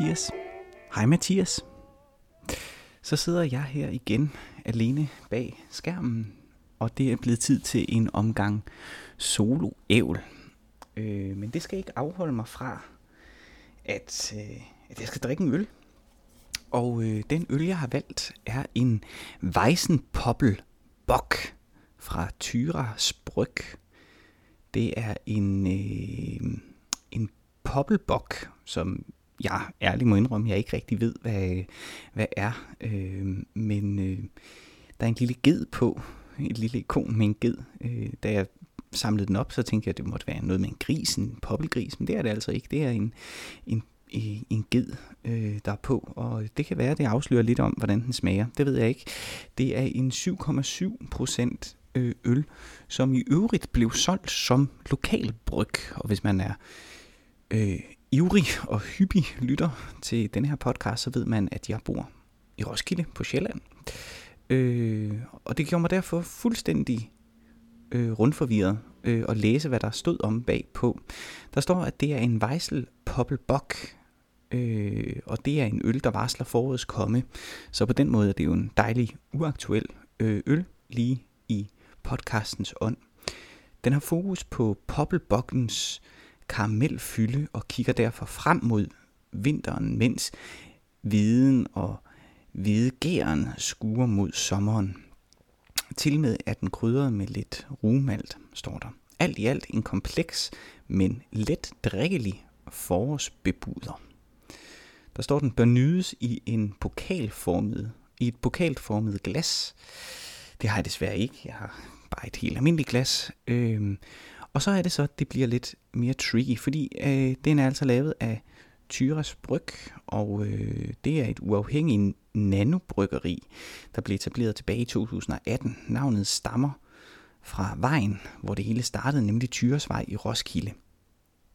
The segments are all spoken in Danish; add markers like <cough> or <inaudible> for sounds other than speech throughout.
Mathias. Hej Mathias. Så sidder jeg her igen alene bag skærmen, og det er blevet tid til en omgang solo ævl. Øh, men det skal ikke afholde mig fra, at, øh, at jeg skal drikke en øl. Og øh, den øl, jeg har valgt, er en Weizen Poppel Bock fra Tyra Spryg. Det er en, øh, en Poppelbock, som jeg ærligt må indrømme, jeg ikke rigtig ved, hvad, hvad er. Øh, men øh, der er en lille ged på, et lille ikon med en ged. Øh, da jeg samlede den op, så tænkte jeg, at det måtte være noget med en gris, en poppelgris, men det er det altså ikke. Det er en, en, en ged, øh, der er på, og det kan være, at det afslører lidt om, hvordan den smager. Det ved jeg ikke. Det er en 7,7 procent øh, øl, som i øvrigt blev solgt som lokalbryg. Og hvis man er øh, ivrig og hyppig lytter til denne her podcast, så ved man, at jeg bor i Roskilde på Sjælland. Øh, og det gjorde mig derfor fuldstændig øh, rundforvirret øh, at læse, hvad der stod om bagpå. Der står, at det er en Weissel Poppelbock, øh, og det er en øl, der varsler forårets komme. Så på den måde er det jo en dejlig, uaktuel øh, øl, lige i podcastens ånd. Den har fokus på Poppelbockens karamelfylde og kigger derfor frem mod vinteren, mens viden og hvidegæren skuer mod sommeren. Til med er den krydret med lidt rumalt, står der. Alt i alt en kompleks, men let drikkelig forårsbebuder. Der står, den bør nydes i en pokalformet, i et pokalformet glas. Det har jeg desværre ikke. Jeg har bare et helt almindeligt glas. Øhm, og så er det så, at det bliver lidt mere tricky, fordi øh, den er altså lavet af Tyres Bryg, og øh, det er et uafhængigt nanobryggeri, der blev etableret tilbage i 2018. Navnet stammer fra vejen, hvor det hele startede, nemlig Tyresvej i Roskilde.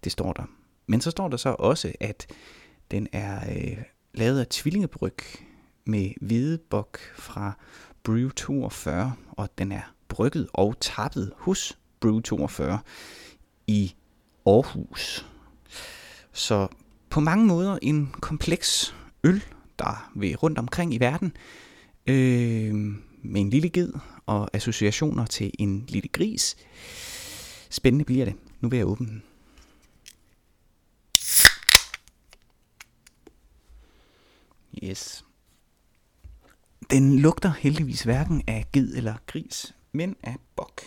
Det står der. Men så står der så også, at den er øh, lavet af tvillingebryg med hvidebok fra Brew 42, og den er brygget og tappet hos Brew 42 i Aarhus. Så på mange måder en kompleks øl, der ved rundt omkring i verden, øh, med en lille ged og associationer til en lille gris. Spændende bliver det. Nu vil jeg åbne den. Yes. Den lugter heldigvis hverken af ged eller gris, men af bok.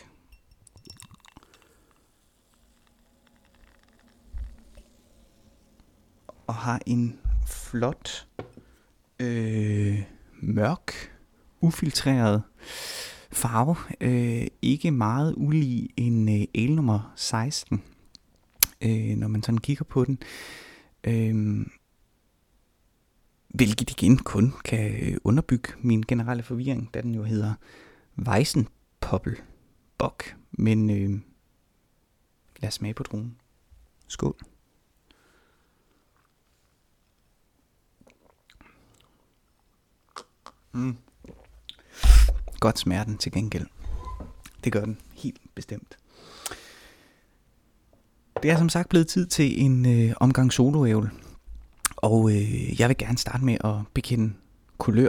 Og har en flot, øh, mørk, ufiltreret farve. Øh, ikke meget ulig en øh, el nummer 16, øh, når man sådan kigger på den. Øh, hvilket igen kun kan øh, underbygge min generelle forvirring, da den jo hedder Weizen Bock. Men øh, lad os smage på druen. Skål. Mm. Godt smerten til gengæld. Det gør den helt bestemt. Det er som sagt blevet tid til en øh, omgang soloævel. Og øh, jeg vil gerne starte med at bekende kulør.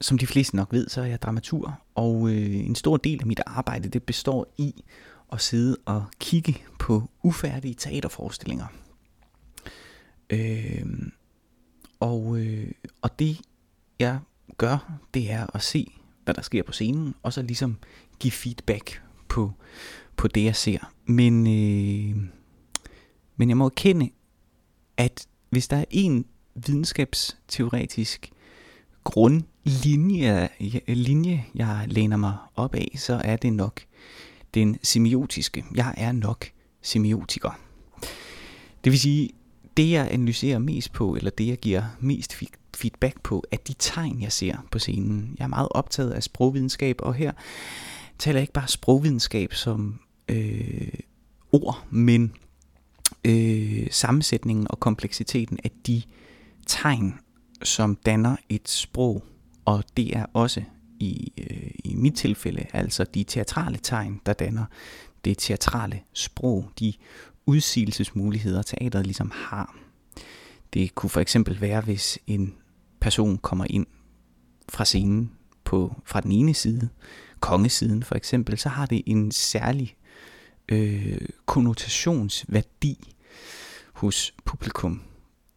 Som de fleste nok ved, så er jeg dramatur, og øh, en stor del af mit arbejde det består i at sidde og kigge på ufærdige teaterforestillinger. Øh, og, øh, og det jeg gør, det er at se, hvad der sker på scenen, og så ligesom give feedback på, på det, jeg ser. Men, øh, men jeg må erkende, at hvis der er en videnskabsteoretisk grundlinje, linje, jeg læner mig op af, så er det nok den semiotiske. Jeg er nok semiotiker. Det vil sige, det jeg analyserer mest på, eller det jeg giver mest feedback på, at de tegn, jeg ser på scenen. Jeg er meget optaget af sprogvidenskab, og her taler jeg ikke bare sprogvidenskab som øh, ord, men øh, sammensætningen og kompleksiteten af de tegn, som danner et sprog, og det er også i, øh, i mit tilfælde altså de teatrale tegn, der danner det teatrale sprog, de udsigelsesmuligheder, teateret ligesom har. Det kunne for eksempel være, hvis en person kommer ind fra scenen på, fra den ene side, kongesiden for eksempel, så har det en særlig øh, konnotationsværdi hos publikum.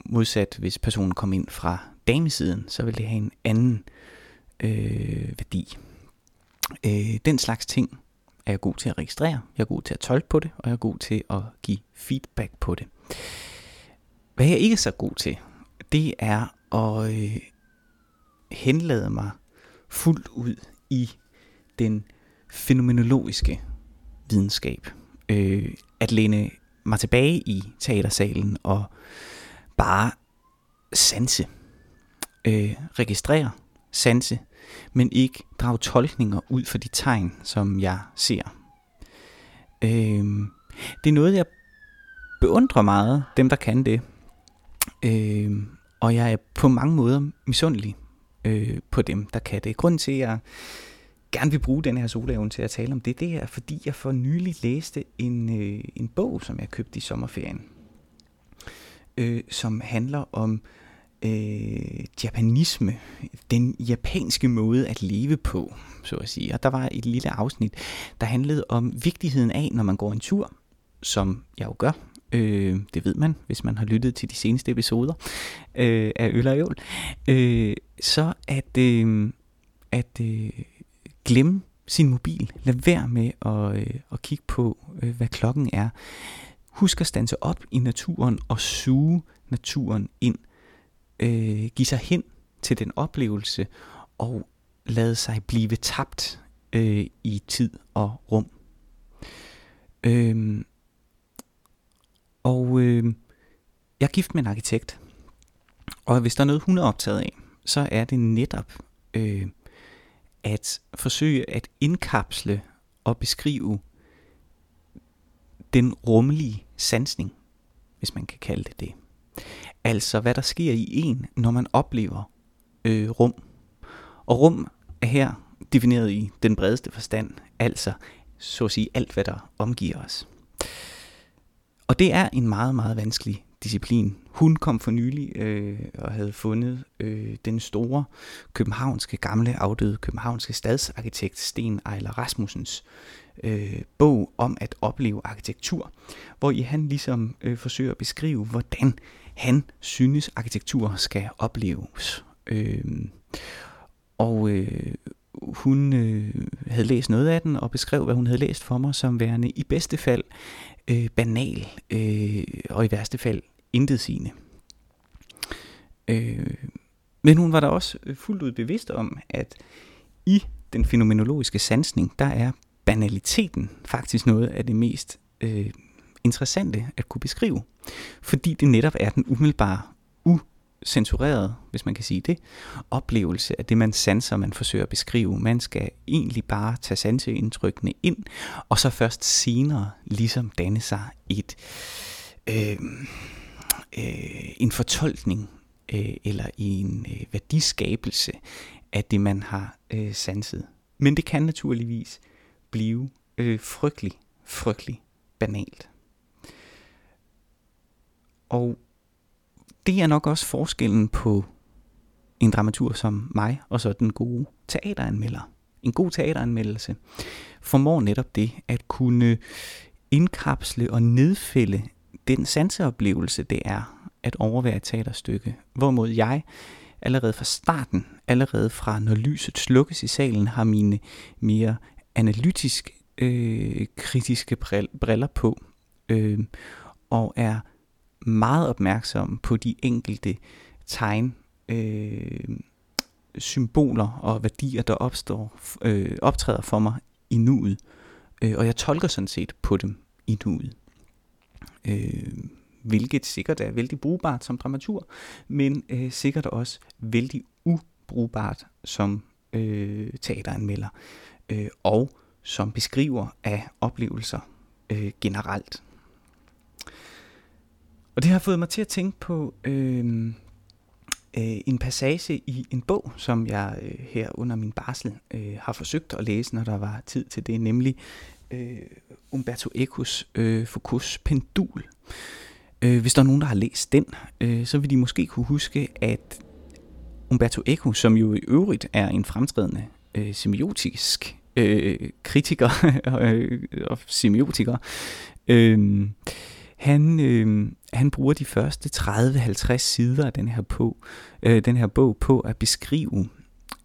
Modsat hvis personen kom ind fra damesiden, så vil det have en anden øh, værdi. Øh, den slags ting er jeg god til at registrere, jeg er god til at tolke på det, og jeg er god til at give feedback på det. Hvad jeg ikke er så god til, det er og øh, henlade mig fuldt ud i den fænomenologiske videnskab. Øh, at læne mig tilbage i teatersalen og bare sanse. Øh, registrere, sanse, men ikke drage tolkninger ud for de tegn, som jeg ser. Øh, det er noget, jeg beundrer meget, dem der kan det. Øh, og jeg er på mange måder misundelig øh, på dem, der kan det. Grunden til, at jeg gerne vil bruge den her solaven til at tale om det, det er, fordi jeg for nylig læste en, øh, en bog, som jeg købte i sommerferien, øh, som handler om øh, japanisme, den japanske måde at leve på, så at sige. Og der var et lille afsnit, der handlede om vigtigheden af, når man går en tur, som jeg jo gør, øh, det ved man, hvis man har lyttet til de seneste episoder øh, af Øl og Øl, øh, så at, øh, at øh, glemme sin mobil. Lad være med at, øh, at kigge på, øh, hvad klokken er. Husk at stanse op i naturen og suge naturen ind. Øh, giv sig hen til den oplevelse og lade sig blive tabt øh, i tid og rum. Øh, og øh, jeg er gift med en arkitekt, og hvis der er noget, hun er optaget af, så er det netop øh, at forsøge at indkapsle og beskrive den rummelige sansning, hvis man kan kalde det det. Altså hvad der sker i en, når man oplever øh, rum. Og rum er her defineret i den bredeste forstand, altså så at sige alt, hvad der omgiver os. Og det er en meget, meget vanskelig disciplin. Hun kom for nylig øh, og havde fundet øh, den store københavnske, gamle afdøde københavnske stadsarkitekt Sten Ejler Rasmussens øh, bog om at opleve arkitektur, hvor i han ligesom øh, forsøger at beskrive, hvordan han synes arkitektur skal opleves. Øh, og øh, hun øh, havde læst noget af den og beskrev, hvad hun havde læst for mig som værende i bedste fald øh, banal øh, og i værste fald intetsigende. Øh, men hun var da også øh, fuldt ud bevidst om, at i den fænomenologiske sansning, der er banaliteten faktisk noget af det mest øh, interessante at kunne beskrive. Fordi det netop er den umiddelbare censureret, hvis man kan sige det, oplevelse af det, man sanser, man forsøger at beskrive. Man skal egentlig bare tage sanseindtrykkene ind, og så først senere ligesom danne sig et, øh, øh, en fortolkning øh, eller en øh, værdiskabelse af det, man har øh, sanset. Men det kan naturligvis blive øh, frygtelig, frygtelig banalt. Og det er nok også forskellen på en dramatur som mig, og så den gode teateranmelder. En god teateranmeldelse formår netop det at kunne indkapsle og nedfælde den sanseoplevelse, det er at overvære et teaterstykke. Hvorimod jeg allerede fra starten, allerede fra når lyset slukkes i salen, har mine mere analytisk øh, kritiske briller på, øh, og er meget opmærksom på de enkelte tegn, øh, symboler og værdier, der opstår, øh, optræder for mig i nuet. Øh, og jeg tolker sådan set på dem i nuet. Øh, hvilket sikkert er vældig brugbart som dramatur, men øh, sikkert også vældig ubrugbart som øh, teateranmelder, øh, og som beskriver af oplevelser øh, generelt. Og det har fået mig til at tænke på øh, øh, en passage i en bog, som jeg øh, her under min barsel øh, har forsøgt at læse, når der var tid til det, nemlig øh, Umberto Ecos øh, Foucaults Pendul. Øh, hvis der er nogen, der har læst den, øh, så vil de måske kunne huske, at Umberto Eco, som jo i øvrigt er en fremtrædende øh, semiotisk øh, kritiker <laughs> øh, og semiotiker, øh, han, øh, han bruger de første 30-50 sider af den her, på, øh, den her bog på at beskrive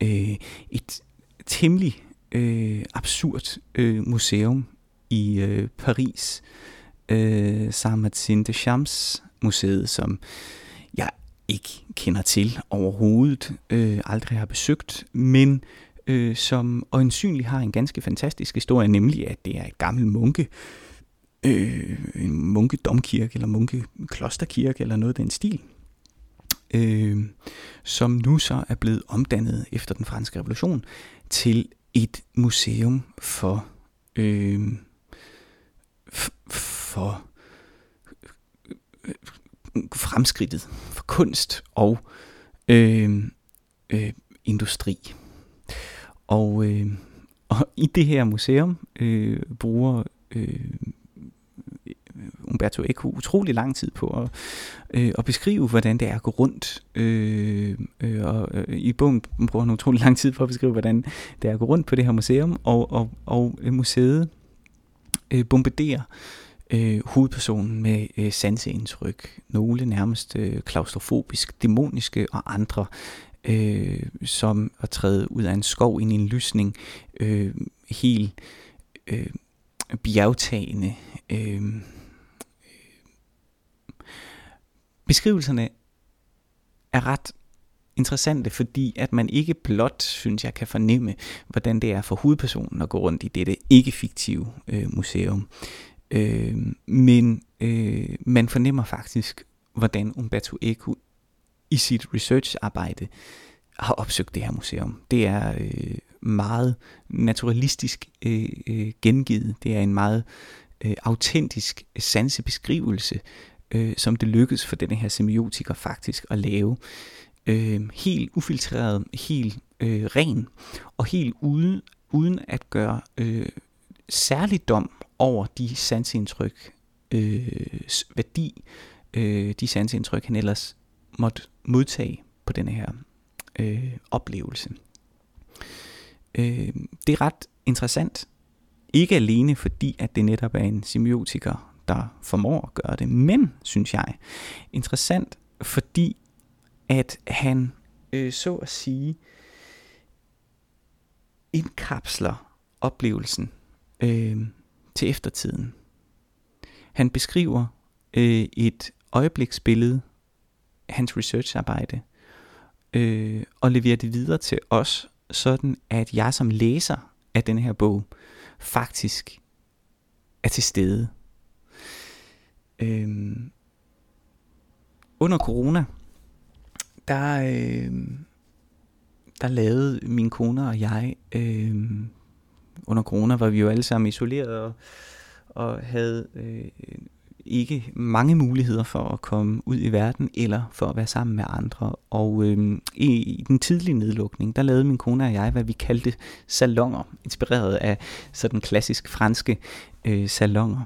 øh, et temmelig øh, absurd øh, museum i øh, Paris, øh, Saint-Martin de Champs museet, som jeg ikke kender til overhovedet, øh, aldrig har besøgt, men øh, som øjensynligt har en ganske fantastisk historie, nemlig at det er et gammelt munke, øh, Øh, en munkedomkirke eller munkeklosterkirke eller noget af den stil, øh, som nu så er blevet omdannet efter den franske revolution til et museum for øh, for øh, fremskridtet, for kunst og øh, øh, industri. Og, øh, og i det her museum øh, bruger øh, Øh, Umberto Eco utrolig lang tid på at, øh, at beskrive, hvordan det er at gå rundt. Øh, øh, og øh, I bogen bruger han utrolig lang tid på at beskrive, hvordan det er at gå rundt på det her museum, og, og, og museet øh, bombarderer øh, hovedpersonen med øh, sanseindtryk. Nogle nærmest øh, klaustrofobisk, dæmoniske og andre øh, som at træde ud af en skov ind i en lysning, øh, helt øh, bjergtagende. Øh, beskrivelserne er ret interessante, fordi at man ikke blot, synes jeg, kan fornemme, hvordan det er for hovedpersonen at gå rundt i dette ikke-fiktive øh, museum. Øh, men øh, man fornemmer faktisk, hvordan Umberto Eco i sit researcharbejde har opsøgt det her museum. Det er øh, meget naturalistisk øh, øh, gengivet. Det er en meget øh, autentisk sansebeskrivelse, øh, som det lykkedes for denne her semiotiker faktisk at lave. Øh, helt ufiltreret, helt øh, ren, og helt uden, uden at gøre øh, særlig dom over de sansindtryk, øh, værdi, øh, de sansindtryk, han ellers måtte modtage på denne her øh, oplevelse. Øh, det er ret interessant, ikke alene fordi, at det netop er en semiotiker, der formår at gøre det, men, synes jeg, interessant, fordi at han, øh, så at sige, indkapsler oplevelsen øh, til eftertiden. Han beskriver øh, et øjebliksbillede, hans researcharbejde, øh, og leverer det videre til os, sådan at jeg som læser af den her bog faktisk er til stede. Øh, under corona, der, øh, der lavede min kone og jeg øh, under corona var vi jo alle sammen isoleret og, og havde øh, ikke mange muligheder for at komme ud i verden eller for at være sammen med andre. Og øh, i, i den tidlige nedlukning, der lavede min kone og jeg, hvad vi kaldte salonger, inspireret af sådan klassisk franske øh, salonger,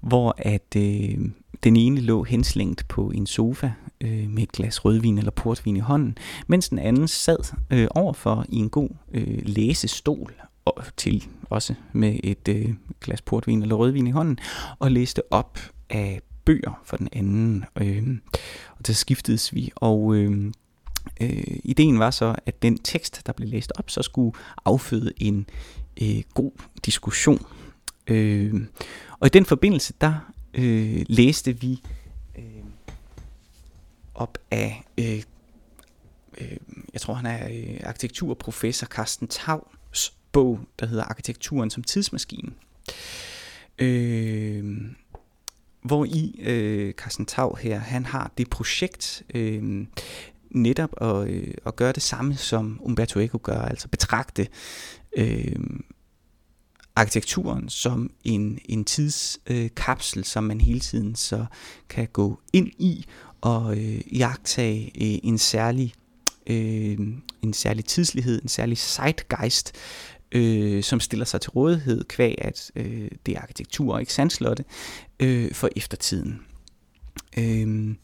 hvor at øh, den ene lå henslængt på en sofa øh, med et glas rødvin eller portvin i hånden, mens den anden sad øh, overfor i en god øh, læsestol og til også med et øh, glas portvin eller rødvin i hånden, og læste op af bøger for den anden. Øh, og så skiftedes vi, og øh, øh, ideen var så, at den tekst, der blev læst op, så skulle afføde en øh, god diskussion. Øh, og i den forbindelse, der øh, læste vi øh, op af, øh, øh, jeg tror han er øh, arkitekturprofessor Carsten Tavs bog, der hedder Arkitekturen som tidsmaskine. Øh, hvor i øh, Carsten Tav her, han har det projekt øh, netop at, øh, at gøre det samme, som Umberto Eco gør, altså betragte øh, arkitekturen som en, en tidskapsel, øh, som man hele tiden så kan gå ind i og øh, jagtage øh, en særlig øh, en særlig tidslighed, en særlig zeitgeist, øh, som stiller sig til rådighed kvæg, at øh, det er arkitektur og ikke sandslotte, øh, for eftertiden. Øh,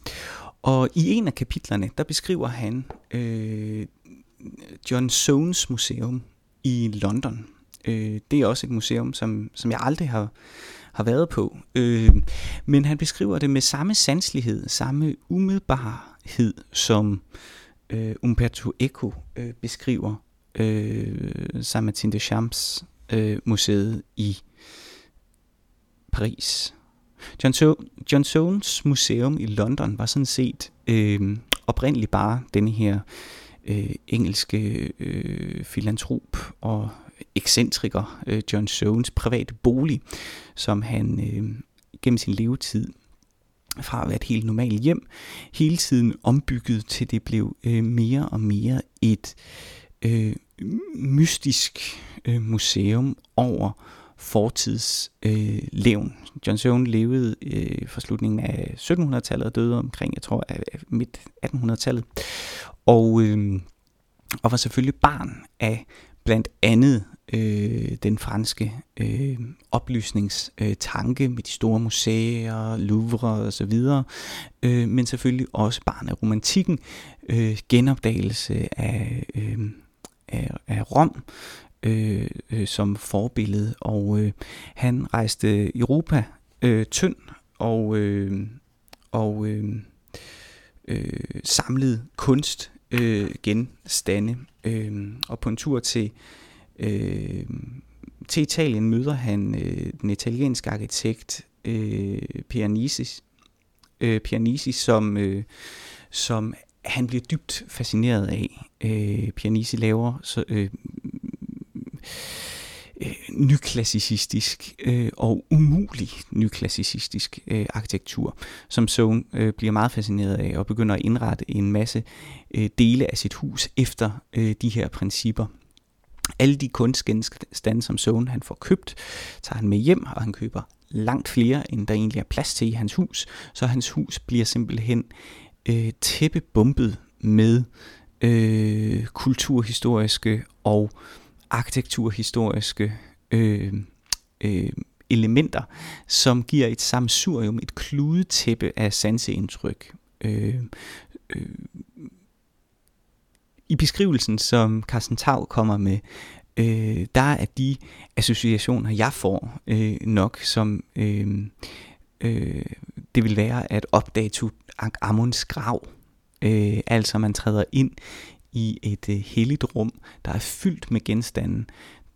og i en af kapitlerne, der beskriver han øh, John Soanes Museum i London. Øh, det er også et museum, som, som jeg aldrig har, har været på. Øh, men han beskriver det med samme sanslighed, samme umiddelbarhed, som øh, Umberto Eco øh, beskriver øh, Saint-Martin de Champs øh, museet i Paris. John, so John Soanes museum i London var sådan set øh, oprindeligt bare denne her øh, engelske øh, filantrop og ekscentriker øh, John Soanes private bolig, som han øh, gennem sin levetid fra at være et helt normalt hjem, hele tiden ombygget til det blev øh, mere og mere et øh, mystisk øh, museum over fortidslevn. øh, levn. John Søvn levede øh, fra slutningen af 1700-tallet og døde omkring, jeg tror, af midt 1800-tallet. Og, øh, og var selvfølgelig barn af blandt andet øh, den franske øh, oplysningstanke øh, med de store museer, Louvre og så videre, øh, men selvfølgelig også barn af romantikken, øh, genopdagelse af, øh, af, af Rom, øh, øh, som forbillede, og øh, han rejste Europa øh, tynd og, øh, og øh, øh, samlede kunst øh, genstande. Øh, og på en tur til, øh, til Italien møder han øh, den italienske arkitekt øh, Pianisi, øh, Pianisi som, øh, som han bliver dybt fascineret af. Øh, Pianisi laver så, øh, øh, nyklassicistisk øh, og umulig nyklassicistisk øh, arkitektur, som Sohn øh, bliver meget fascineret af og begynder at indrette en masse øh, dele af sit hus efter øh, de her principper. Alle de kunstgenstande, som Sohn han får købt, tager han med hjem, og han køber langt flere, end der egentlig er plads til i hans hus, så hans hus bliver simpelthen øh, tæppebumpet med øh, kulturhistoriske og arkitekturhistoriske øh, øh, elementer, som giver et samsurium, et kludetæppe af sanseindtryk. Øh, øh, I beskrivelsen, som Carsten Tav kommer med, øh, der er de associationer, jeg får øh, nok, som øh, øh, det vil være at opdage Tutankhamuns grav. Øh, altså man træder ind i et øh, helligt rum, der er fyldt med genstande,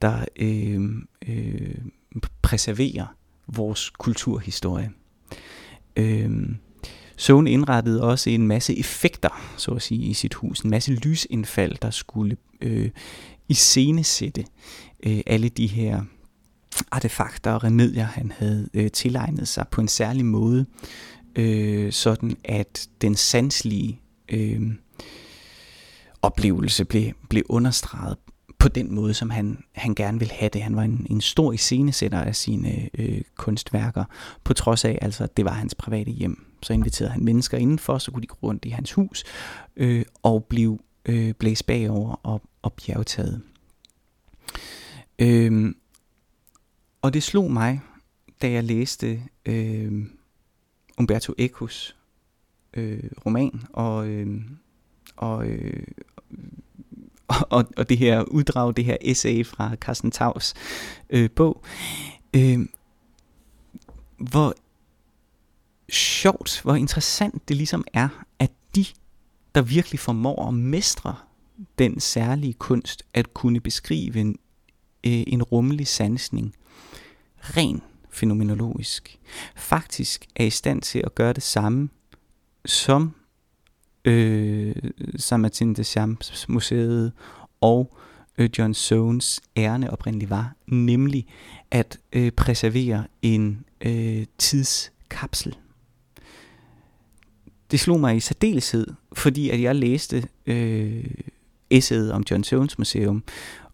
der øh, øh, preserverer vores kulturhistorie. Øh, Søvn indrettede også en masse effekter, så at sige, i sit hus. En masse lysindfald, der skulle øh, iscenesætte øh, alle de her artefakter og remedier, han havde øh, tilegnet sig på en særlig måde, øh, sådan at den sanslige øh, oplevelse blev, blev understreget på den måde, som han, han gerne ville have det. Han var en, en stor iscenesætter af sine øh, kunstværker, på trods af, altså, at det var hans private hjem. Så inviterede han mennesker indenfor, så kunne de gå rundt i hans hus øh, og blive øh, blæst bagover og, og bjergtaget. Øh, og det slog mig, da jeg læste øh, Umberto Ecos øh, roman og, øh, og, øh, <laughs> og, og det her uddrag, det her essay fra Carsten Taus øh, bog, øh, hvor sjovt, hvor interessant det ligesom er, at de, der virkelig formår at mestre den særlige kunst, at kunne beskrive en, øh, en rummelig sansning, ren fænomenologisk, faktisk er i stand til at gøre det samme som øh, Saint Martin de Champs museet og øh, John Soanes ærne oprindeligt var, nemlig at øh, præservere en øh, tidskapsel. Det slog mig i særdeleshed, fordi at jeg læste øh, essayet om John Soanes museum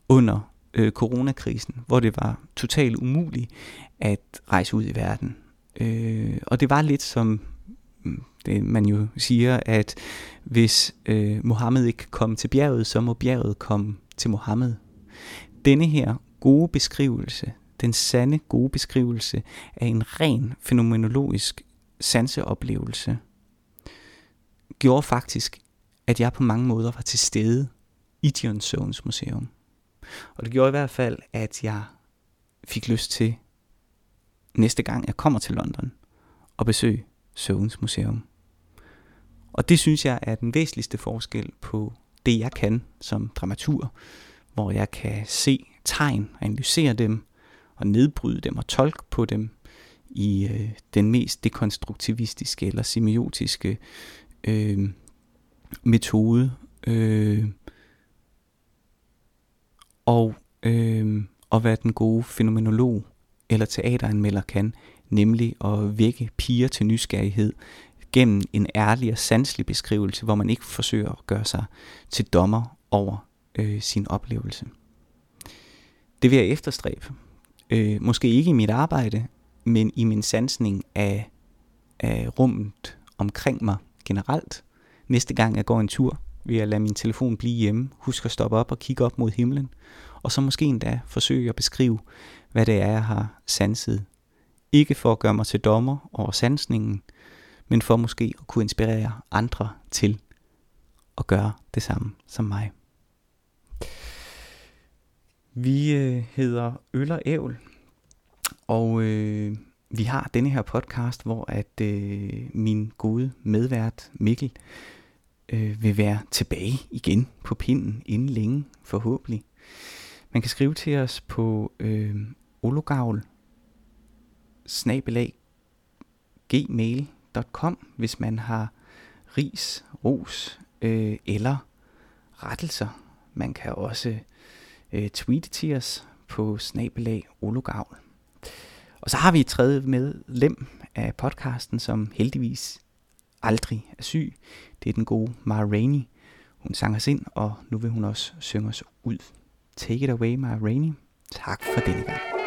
under øh, coronakrisen, hvor det var totalt umuligt at rejse ud i verden. Øh, og det var lidt som mm, det man jo siger, at hvis øh, Mohammed ikke kom til bjerget, så må bjerget komme til Mohammed. Denne her gode beskrivelse, den sande gode beskrivelse af en ren fænomenologisk sanseoplevelse gjorde faktisk, at jeg på mange måder var til stede i Dion Sohns museum. Og det gjorde i hvert fald, at jeg fik lyst til næste gang jeg kommer til London og besøge Søvens museum. Og det synes jeg er den væsentligste forskel på det, jeg kan som dramatur, hvor jeg kan se tegn analysere dem og nedbryde dem og tolke på dem i øh, den mest dekonstruktivistiske eller semiotiske øh, metode. Øh, og, øh, og hvad den gode fænomenolog eller teateranmelder kan, nemlig at vække piger til nysgerrighed gennem en ærlig og sanselig beskrivelse, hvor man ikke forsøger at gøre sig til dommer over øh, sin oplevelse. Det vil jeg efterstræbe. Øh, måske ikke i mit arbejde, men i min sansning af, af rummet omkring mig generelt. Næste gang jeg går en tur, vil jeg lade min telefon blive hjemme, huske at stoppe op og kigge op mod himlen, og så måske endda forsøge at beskrive, hvad det er, jeg har sanset. Ikke for at gøre mig til dommer over sansningen, men for måske at kunne inspirere andre til at gøre det samme som mig. Vi øh, hedder Øl og Ævl, og øh, vi har denne her podcast, hvor at øh, min gode medvært Mikkel øh, vil være tilbage igen på pinden inden længe, forhåbentlig. Man kan skrive til os på øh, ologavl snabelag gmail.com, hvis man har ris, ros øh, eller rettelser. Man kan også øh, tweete til os på snabelag ologavl. Og så har vi et tredje medlem af podcasten, som heldigvis aldrig er syg. Det er den gode Ma Rainey. Hun sang os ind, og nu vil hun også synge os ud. Take it away, Ma Rainey. Tak for denne gang.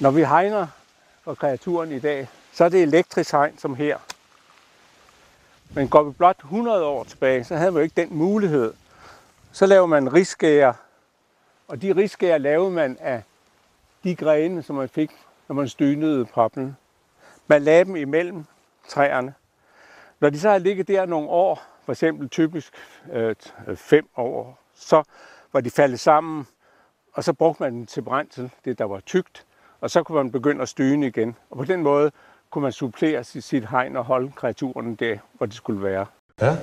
Når vi hegner for kreaturen i dag, så er det elektrisk hegn som her. Men går vi blot 100 år tilbage, så havde man jo ikke den mulighed. Så laver man riskære, og de riskære lavede man af de grene, som man fik, når man stynede pappen. Man lagde dem imellem træerne. Når de så har ligget der nogle år, for eksempel typisk øh, øh, fem år, så var de faldet sammen, og så brugte man dem til brændsel, det der var tygt og så kunne man begynde at styne igen. Og på den måde kunne man supplere sit, sit hegn og holde kreaturen der, hvor det skulle være. Ja.